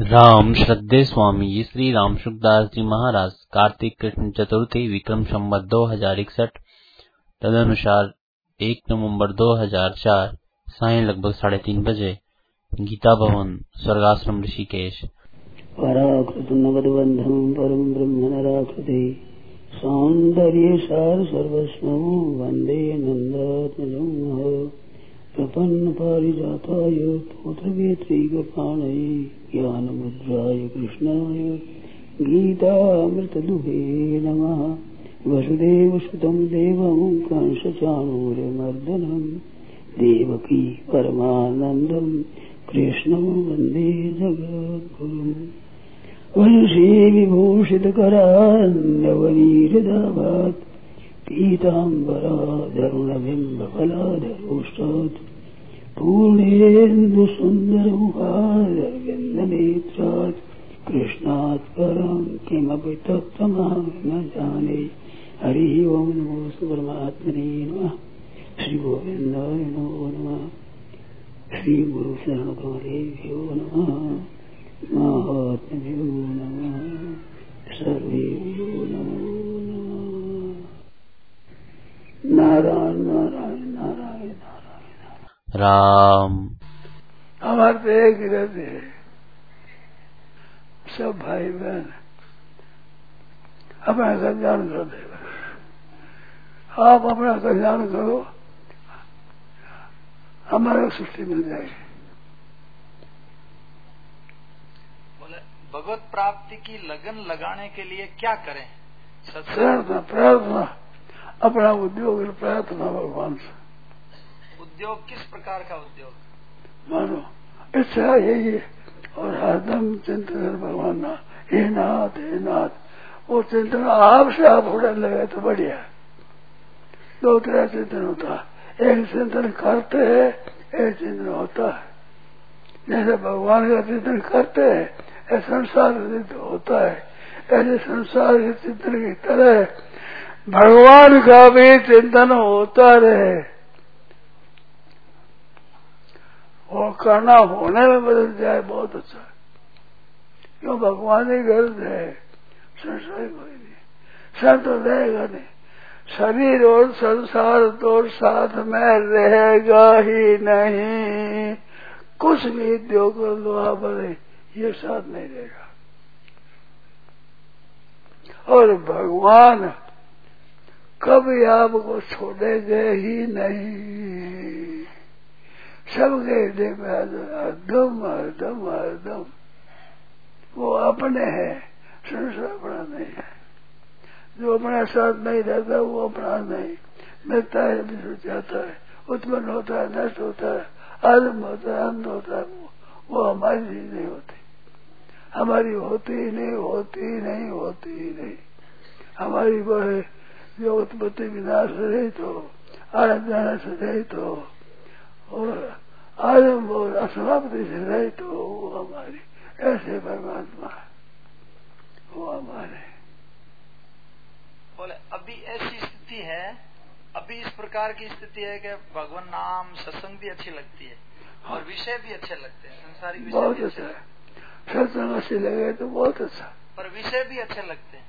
राम श्रद्धे स्वामी, श्री राम सुखदास जी महाराज, कार्तिक कृष्ण चतुर्थी, विक्रम संवत दो हज़ार इकसठ, तदनुसार एक नवंबर 2004 साय लगभग साढ़े तीन बजे, गीता भवन, स्वर्गाश्रम ऋषिकेश। पराकृतनगदबन्धं परं ब्रह्म सौन्दर्ये सार सर्वस्वं वंदे नन्दात्मजं प्रपन्न पारिजाताय पुत्रवेत्रैकपाणये ज्ञानमुद्राय कृष्णाय गीतामृतदुहे नमः। वसुदेवसुतं देवं कंसचाणूरमर्दनं देवकी परमानन्दं, कृष्णं वंदे जगद्गुरुम्। वंशी विभूषितकरान्नवनीरदाभात् पीताम्बराधरुणबिम्बफलाधरोष्टात् पूर्णेन्दुसुन्दरमुखारविन्दनेत्रात्। कृष्णात् परं किमपि तत्त्वमहं न जाने हरिः ओं नमोऽस्तु परमात्मने नमः। श्रीगोविन्दाय नमो नमः। श्रीगुरुशरणकमलेभ्यो नमः। महात्म्यो नमः। राम। हमारे तो एक ही रहते हैं। सब भाई बहन अपना कल्याण कर दे। आप अपना कल्याण करो। हमारा सृष्टि मिल जाएगी। बोले भगवत प्राप्ति की लगन लगाने के लिए क्या करें? सत्संग प्रार्थना प्रार्थना। अपना उद्योग प्रार्थना भगवान से। उद्योग, किस प्रकार का उद्योग? मानो इच्छा यही है और हरदम चिंतन कर भगवान ना, हे नाथ हे नाथ। वो चिंतन आपसे आप उड़ने लगे तो बढ़िया। दो तरह चिंतन होता एक चिंतन करते हैं, एक चिंतन होता है। जैसे भगवान का चिंतन करते हैं ऐसे संसार का चिंतन होता है। ऐसे संसार के चिंतन की तरह भगवान का भी चिंतन होता रहे। और करना होने में बदल जाए, बहुत अच्छा है। क्यों? भगवान ही गर्द है। संसार कोई नहीं। सर तो रहेगा नहीं। शरीर और संसार तो साथ में रहेगा ही नहीं। कुछ भी उद्योग आप ये साथ नहीं रहेगा। और भगवान कभी आपको छोड़ेंगे ही नहीं। सबके हृदय में हरदम हरदम हरदम वो अपने हैं संसार अपना नहीं है। जो अपने साथ नहीं रहता वो अपना नहीं। मिलता है बिछड़ जाता है। उत्पन्न होता है नष्ट होता है। आरंभ होता है अंत होता है। वो, वो हमारी चीज़ नहीं होती। हमारी होती ही नहीं होती ही नहीं होती ही नहीं। हमारी वो है जो उत्पत्ति विनाश रहित तो जाना से रहित हो। और आरंभ और असमाप्ति से रहित हो वो हमारी ऐसे परमात्मा है। वो हमारे। बोले अभी ऐसी स्थिति है अभी इस प्रकार की स्थिति है कि भगवान नाम सत्संग भी अच्छी लगती है और विषय भी अच्छे लगते हैं संसारी विषय बहुत अच्छा है। सत्संग अच्छे लगे तो बहुत अच्छा। पर विषय भी अच्छे लगते हैं।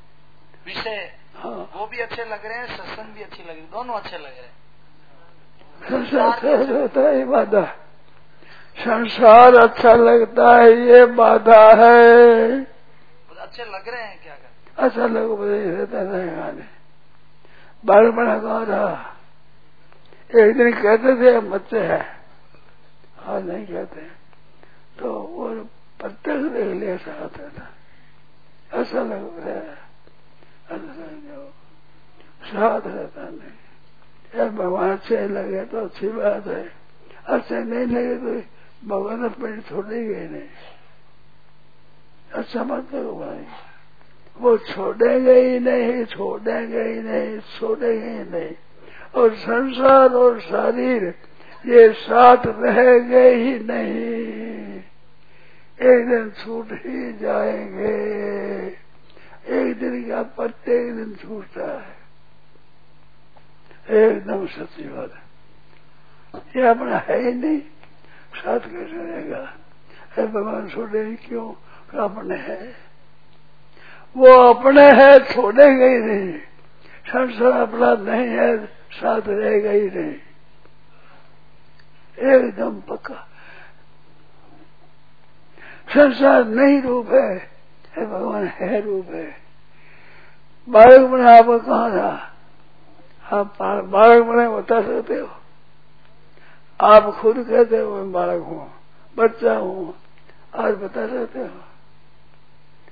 विषय हाँ। वो भी अच्छे लग रहे हैं सत्संग भी अच्छे लग रहे हैं दोनों अच्छे लग रहे हैं। संसार सहज होता है बाधा। संसार अच्छा लगता है ये बाधा है। अच्छे लग रहे हैं क्या कर अच्छा लोग रहता नहीं गाने बाल बड़ा कहा रहा एक दिन कहते थे हम बच्चे हैं। आज नहीं कहते। तो वो प्रत्यक्ष देख लिया ऐसा आता था। ऐसा लग रहा है। ऐसा साथ रहता नहीं। यार भगवान अच्छे लगे तो अच्छी बात है। अच्छे नहीं लगे तो भगवान अपने छोड़ेंगे नहीं। अच्छा मत करो भाई। वो छोड़ेंगे ही नहीं छोड़ेंगे ही नहीं छोड़ेंगे ही नहीं। और संसार और शरीर, ये साथ रहेंगे ही नहीं। एक दिन छूट ही जाएँगे। एक दिन का प्रत्येक दिन छूटता है। एकदम सच्ची बात है। ये अपना है ही नहीं साथ कैसे रहेगा? है भगवान छोड़े क्यों? अपने है। वो अपने है छोड़ेगा ही नहीं। संसार अपना नहीं है साथ रहेगा ही नहीं। एकदम पक्का। संसार नहीं रूप है, भगवान है रूप है। बालक बने आपका कहा था? आप बालक बने बता सकते हो। आप खुद कहते हो, मैं बालक हूँ, बच्चा हूँ, आज बता सकते हो।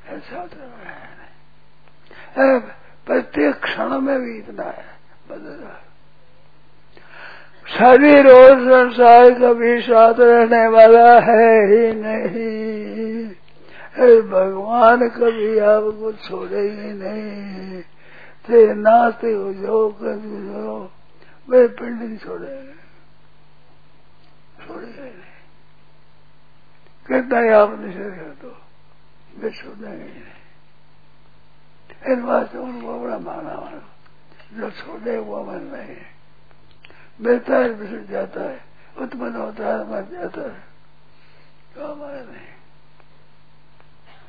ऐसा तो है प्रत्येक क्षण में भी इतना है, बदल शरीर और संसार कभी साथ रहने वाला है ही नहीं। भगवान कभी आपको छोड़ेगी नहीं। थे, नाते हो जो कभी हो वे पिंड नहीं छोड़ेंगे छोड़ेगा नहीं कहता है आप निषेध तो वे छोड़ेंगे नहीं इन बात उनको बड़ा माना मानो जो छोड़े वो मन नहीं है। बेहतर है बिछड़ जाता है। उत्पन्न होता है, मर जाता है। तो हमारा नहीं।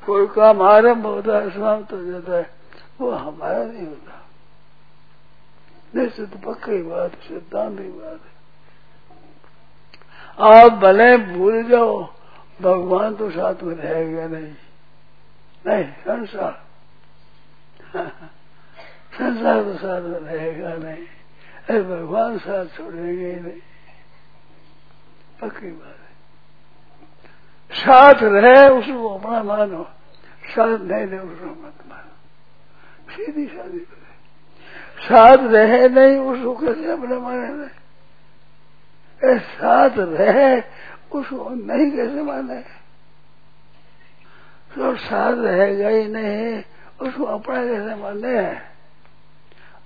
कोई काम आरंभ होता है, समाप्त हो जाता है। वो हमारा नहीं होता। निश्चित पक्की बात, सिद्धांत की बात है। आप भले भूल जाओ, भगवान तो साथ में रहेगा नहीं। नहीं, संसार। संसार तो साथ में रहेगा नहीं। अरे भगवान साथ छोड़ेंगे ही नहीं। पक्की बात है। साथ रहे, उसको अपना मानो। साथ नहीं रहे उसको मत मानो। सीधी शादी साथ रहे नहीं कैसे अपना माने नहीं। साथ रहे उसको नहीं कैसे माने। तो साथ रहेगा ही नहीं उसको अपना कैसे माने।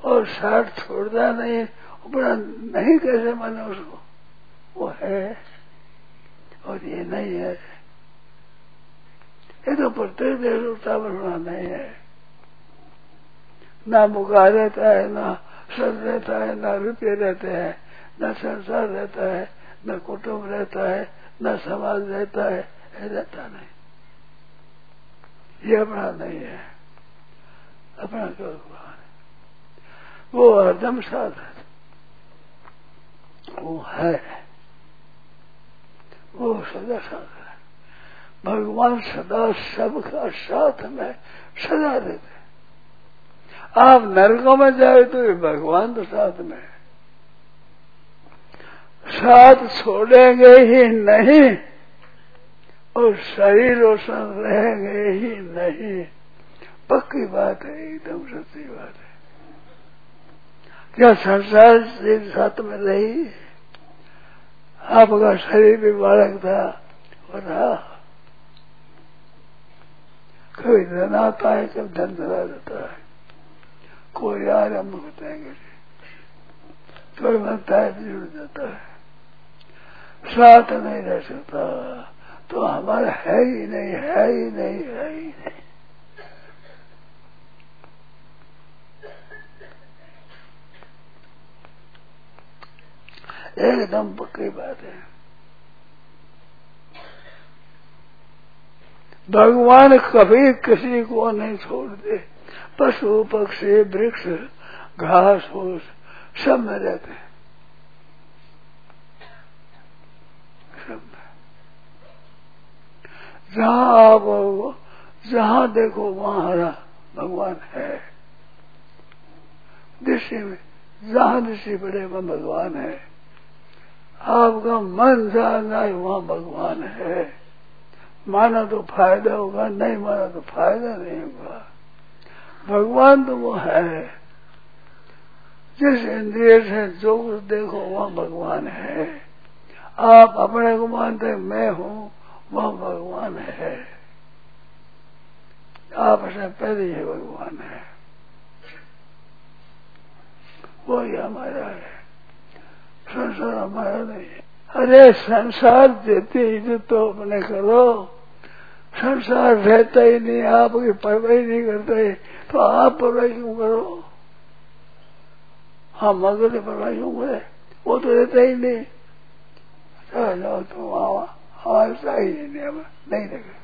और साथ छोड़ता नहीं, अपना नहीं कैसे माने उसको वो है, और ये नहीं है। ये तो प्रत्येक देश बढ़ना नहीं है। ना मुका रहता है, ना सर रहता है, ना रुपये रहते हैं, न संसार रहता है, न कुटुंब रहता है, न समाज रहता है रहता नहीं। ये अपना नहीं है। अपना क्यों भगवान है। वो हरदम साथ है। वो है। वो सदा साथ है। भगवान सदा सबका साथ में सदा देते आप नरकों में जाए तो ये भगवान तो साथ में साथ छोड़ेंगे ही नहीं और शरीर रोशन रहेंगे ही नहीं। पक्की बात है, एकदम सच्ची बात है। क्या संसार से साथ में रही आपका शरीर भी बालक था, और रहा कभी धन आता है कभी धन धरा जाता है। कोई आरंभ होता है जुड़ जाता है। साथ नहीं रह सकता। तो हमारा है ही नहीं, है ही नहीं, है ही नहीं। एकदम पक्की बात है। भगवान कभी किसी को नहीं छोड़ते पशु पक्षी वृक्ष घास फूस सब में रहते हैं। सब जहाँ आप जहाँ देखो, वहाँ हरा भगवान है। दृष्टि में, जहाँ दृष्टि पड़े, वहाँ भगवान है। आपका मन जहाँ जाए, वहाँ भगवान है। माना तो फ़ायदा होगा, नहीं माना तो फ़ायदा नहीं होगा। भगवान तो वो है। जिस इंद्रिय से जो कुछ देखो, वह भगवान है। आप अपने को मानते मैं हूँ, वह भगवान है। आप से पहले ही भगवान है। वही हमारा है। संसार हमारा नहीं है। अरे, संसार देते ही तो अपने करो। संसार रहता ही नहीं, आपकी परवाही नहीं करते तो आप परवाही क्यों करो हम अगले परवाही क्यों करे वो तो रहता ही नहीं। चलो जाओ तुम आओ हमारे चाहिए नहीं हम नहीं रखेंगे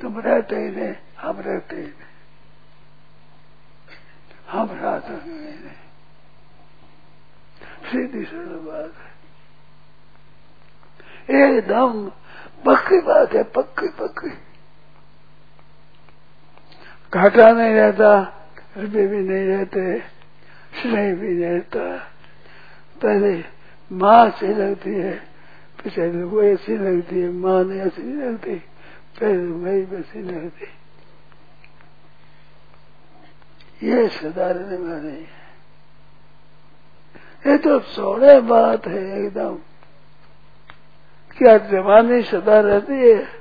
तुम रहते ही नहीं, हम रहते ही नहीं। हम साथ नहीं। सीधी सरल बात है। एकदम पक्की बात है, पक्की पक्की। घाटा नहीं रहता रुपये भी नहीं रहते स्नेह भी नहीं रहता। पहले माँ अच्छी लगती है पीछे वो ऐसी लगती है, माँ ने ऐसी नहीं लगती, पहले मैं वैसी लगती। ये सुधारने में नहीं है। ये तो सोने बात है एकदम। क्या जवानी सदा रहती है?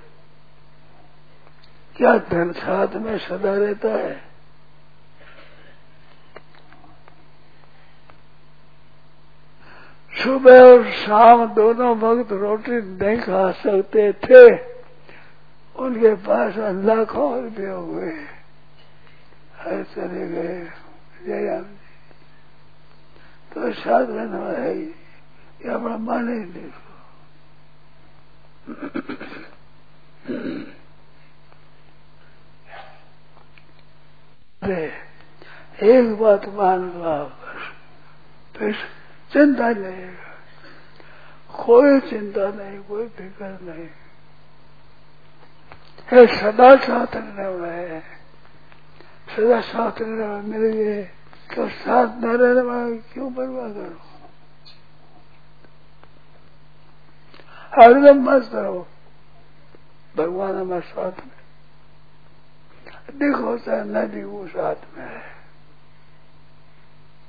क्या धन साथ में सदा रहता है? सुबह और शाम दोनों वक्त रोटी नहीं खा सकते थे। उनके पास लाखों रुपये हुए। हर चले गए। जयराम जी तो साधन है ये अपना माने ही देखो एक बात मान लो फिर चिंता नहीं कोई चिंता नहीं, कोई फ़िक्र नहीं। है सदा साथ रहने वाला है सदा साथ रहने वाला मिल गए तो साथ न रहने वाला क्यों बर्बाद करो हरदम मस्त रहो। भगवान हमारे साथ में देखो चाहे नदी वो साथ में। है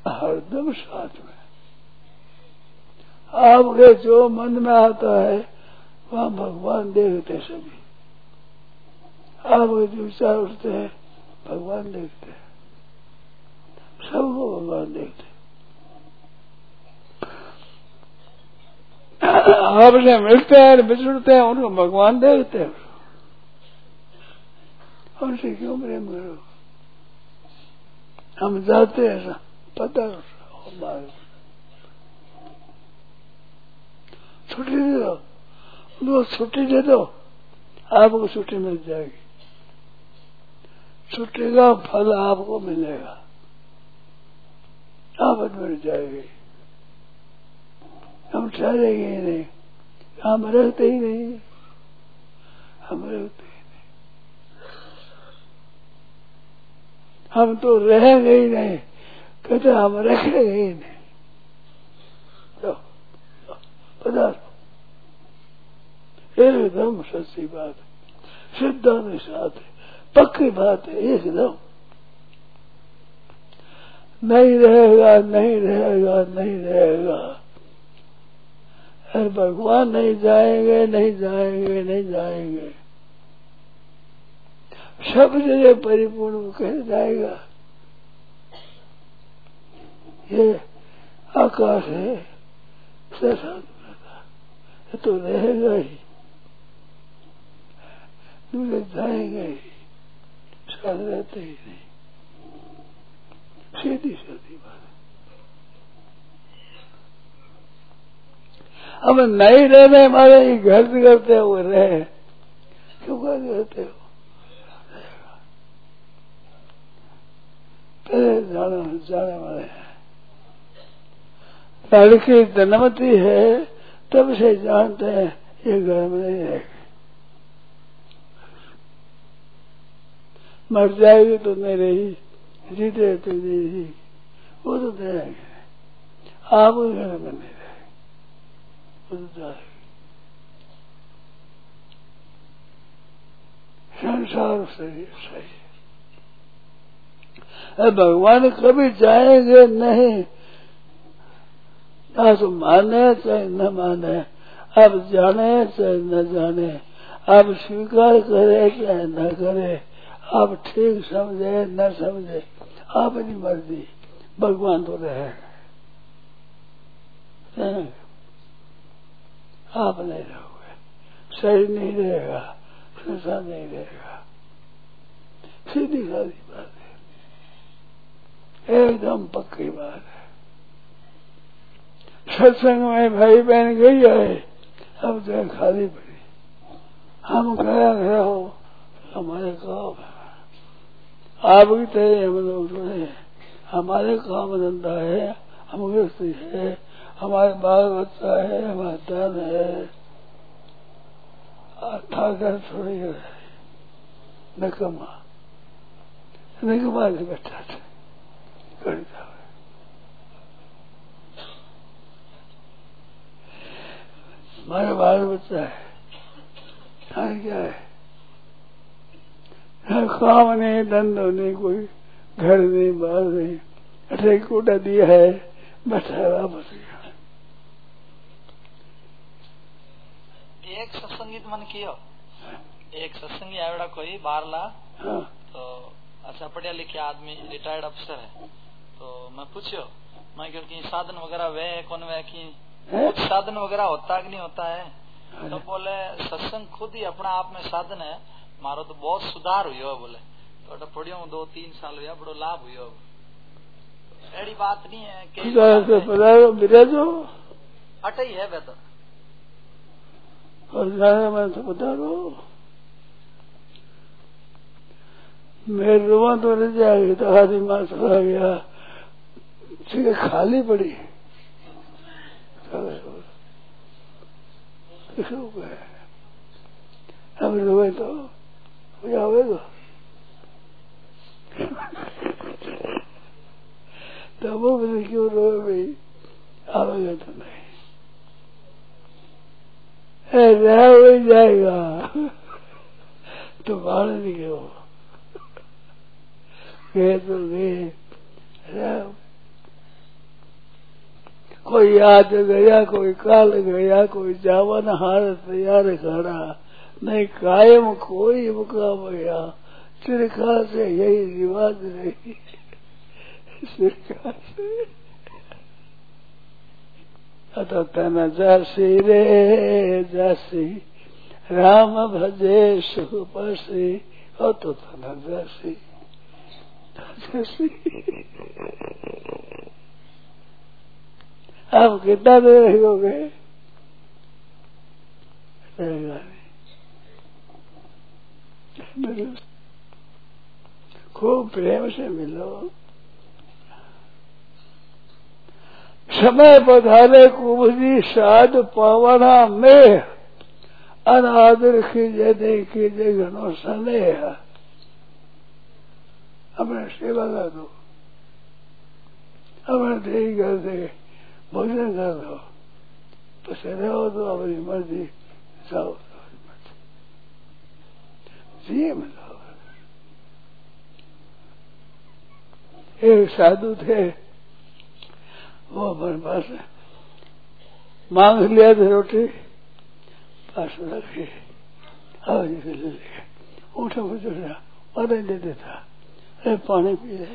हरदम साथ में। आपके जो मन में आता है, वहाँ भगवान देखते सभी। आपके जो विचार उठते हैं, भगवान देखते हैं। सबको भगवान देखते आपसे मिलते हैं, बिछड़ते हैं, उनको भगवान देखते हैं। उनसे क्यों प्रेम करो? हम जाते हैं ऐसा, पता छुट्टी दे दो। उनको छुट्टी दे दो, आपको छुट्टी मिल जाएगी। छुट्टी का फल आपको मिलेगा। आप मिल जाएगी। हम ठहरेंगे ही नहीं। हम रहते ही नहीं। हम रहते ही नहीं हम तो रहेंगे ही नहीं, कहते हम रखेंगे ही नहीं। एकदम सच्ची बात है साथ है, पक्की बात है, एकदम। नहीं रहेगा नहीं रहेगा नहीं रहेगा। अरे भगवान नहीं जाएँगे नहीं जाएँगे नहीं जाएँगे। सब जगह परिपूर्ण कह जाएगा। ये आकाश है ये तो रहेगा ही। दूसरे जाएँगे ही साथ रहते ही नहीं। सीधी सीधी बात अब नहीं रहने वाले ही घर करते हुए रहे क्यों घर करते हो? जाने वाले हैं। लड़की जन्मती है तब से जानते हैं, ये घर में नहीं रहेगी मर जाएगी तो नहीं रही, जीते तो नहीं रही, वो तो रहेंगे आप घर में नहीं रहेगी वो तो जाएगी संसार सही सही। भगवान, कभी जाएँगे नहीं। ना तो माने चाहे न माने आप जाने चाहे न जाने आप स्वीकार करे चाहे न करे आप ठीक समझे न समझे आपकी मर्ज़ी, भगवान तो रहे। आप नहीं रहोगे, शरीर नहीं रहेगा संसार नहीं रहेगा। सीधी सारी बात। एकदम पक्की बात है। सत्संग में भाई बहन गई है, अब तो खाली पड़ी। हम गया गया हो, हमारे काम है। आप भी तरह हम लोग थोड़े हमारे काम धंधा है, हम गृहस्थी है। हमारे बाल बच्चा है, हमारा धन है। ठाकर थोड़ी नकमा नकमा के बैठा था। करता हमारा बाल बच्चा है। हाँ क्या है? काम नहीं धंधो नहीं कोई घर नहीं बाहर नहीं अठे कोटा दिया है बैठा वापस गया। एक सत्संगीत मन कियो। एक सत्संगी आवड़ा कोई बारला हाँ। तो अच्छा पढ़िया लिखिया आदमी रिटायर्ड अफसर है। तो मैं पूछो मैं क्योंकि साधन वगैरह वे है कौन वे की कुछ साधन वगैरह होता है कि नहीं होता है? तो बोले सत्संग खुद ही अपना आप में साधन है मारो तो बहुत सुधार हुई है बोले। तो पढ़ियो दो तीन साल हुआ बड़ो लाभ हुयो एड़ी बात नहीं है अटे ही। है वे तो। और जाने में मैं रुआ तो नहीं जाएगी तो आदि माँ चला गया ठीक खाली पड़ी हम रोए तो हो जाएगा तो। वो बोले, क्यों रोए भाई? आवेगा तो नहीं। रह हो जाएगा। तो बाहर गए गए तो गए रह कोई आज गया, कोई काल गया, कोई जावन हार तैयार खड़ा। नहीं, कायम कोई मुकाम गया। सिरखा से यही रिवाज रही। सिरखा से। तन जसी रे, जसी। राम भजे सुख हो तो तन जसी। जसी। आप कितना देर हो गए खूब प्रेम से मिलो। समय पधारे कुबजी साध पावना में अनादर खींचे दे खींचे घनो स्नेह। अपने सेवा कर दो। अपने देही कर दे। भोजन कर दो પછી रहो तो अपनी मर्ज़ी जाओ जिए मिलो एक साधु थे वो अपने पास मांग लिया था रोटी पास रखी जिसे ले लिया उठा उठा पानी दे देता अरे पानी पी ले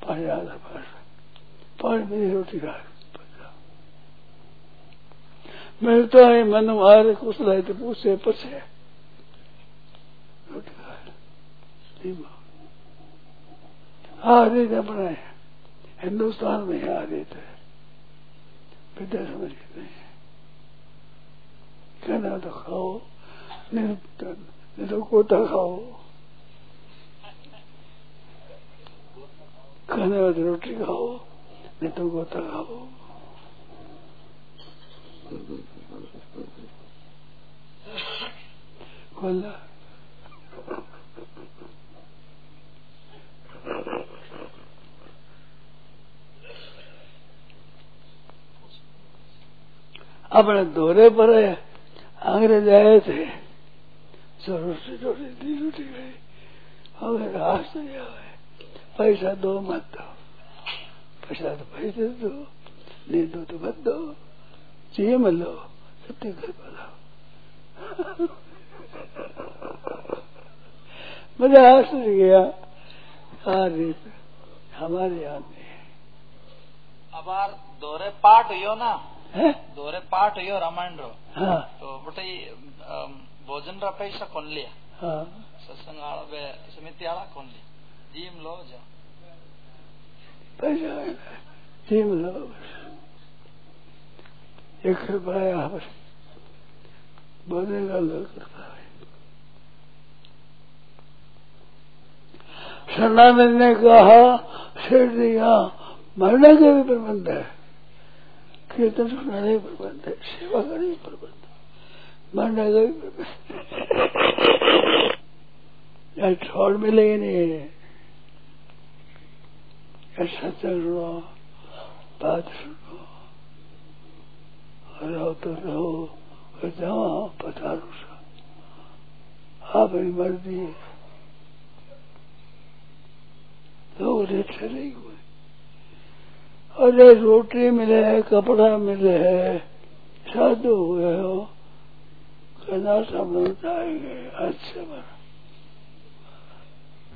पानी आधा पास पानी पी रोटी खा मिलता है मन मारे कुछ लाए तो पूछे। पूछे आ थे अपने हिंदुस्तान में आ रही थे विद्या समझ नहीं कहना तो खाओ नहीं तो, कोटा खाओ। खाने तो रोटी खाओ नहीं तो गोता खाओ। अपने दौरे पर अंग्रेज़ आए थे। सो रोटी दी रोटी गई रास नहीं आए पैसा दो मत दो। पैसा तो पैसे दो, नहीं दो तो मत दो। चाहिए मत लो। सत्य पर लाओ। मज़ा आस गया। रही हमारे यहाँ नहीं अबार दोरे पाठ हुयो ना? हैं? दोरे पाठ हुयो रामायण रो। हाँ। तो बटे भोजन रा पैसा कौन लिया? हाँ। सत्संग आला समिति आला कौन लिया? जीम लो जा पैसा जीव लो। एक रुपया बस बोलने का लोग है। सनातन ने कहा शेर दिया, मरने के भी प्रबंध है। कीर्तन सुनाने का प्रबंध है, सेवा करने का प्रबंध मरने का भी प्रबंध या छोड़ मिले नहीं या सत्संग सुनो, बात सुनो। रहो तो रहो जाओ पधारो अपनी मर्ज़ी है। तो नहीं हुए। अरे रोटी मिले है, कपड़ा मिले है, साधु हुए हो कहना समझ आएँगे अच्छे बना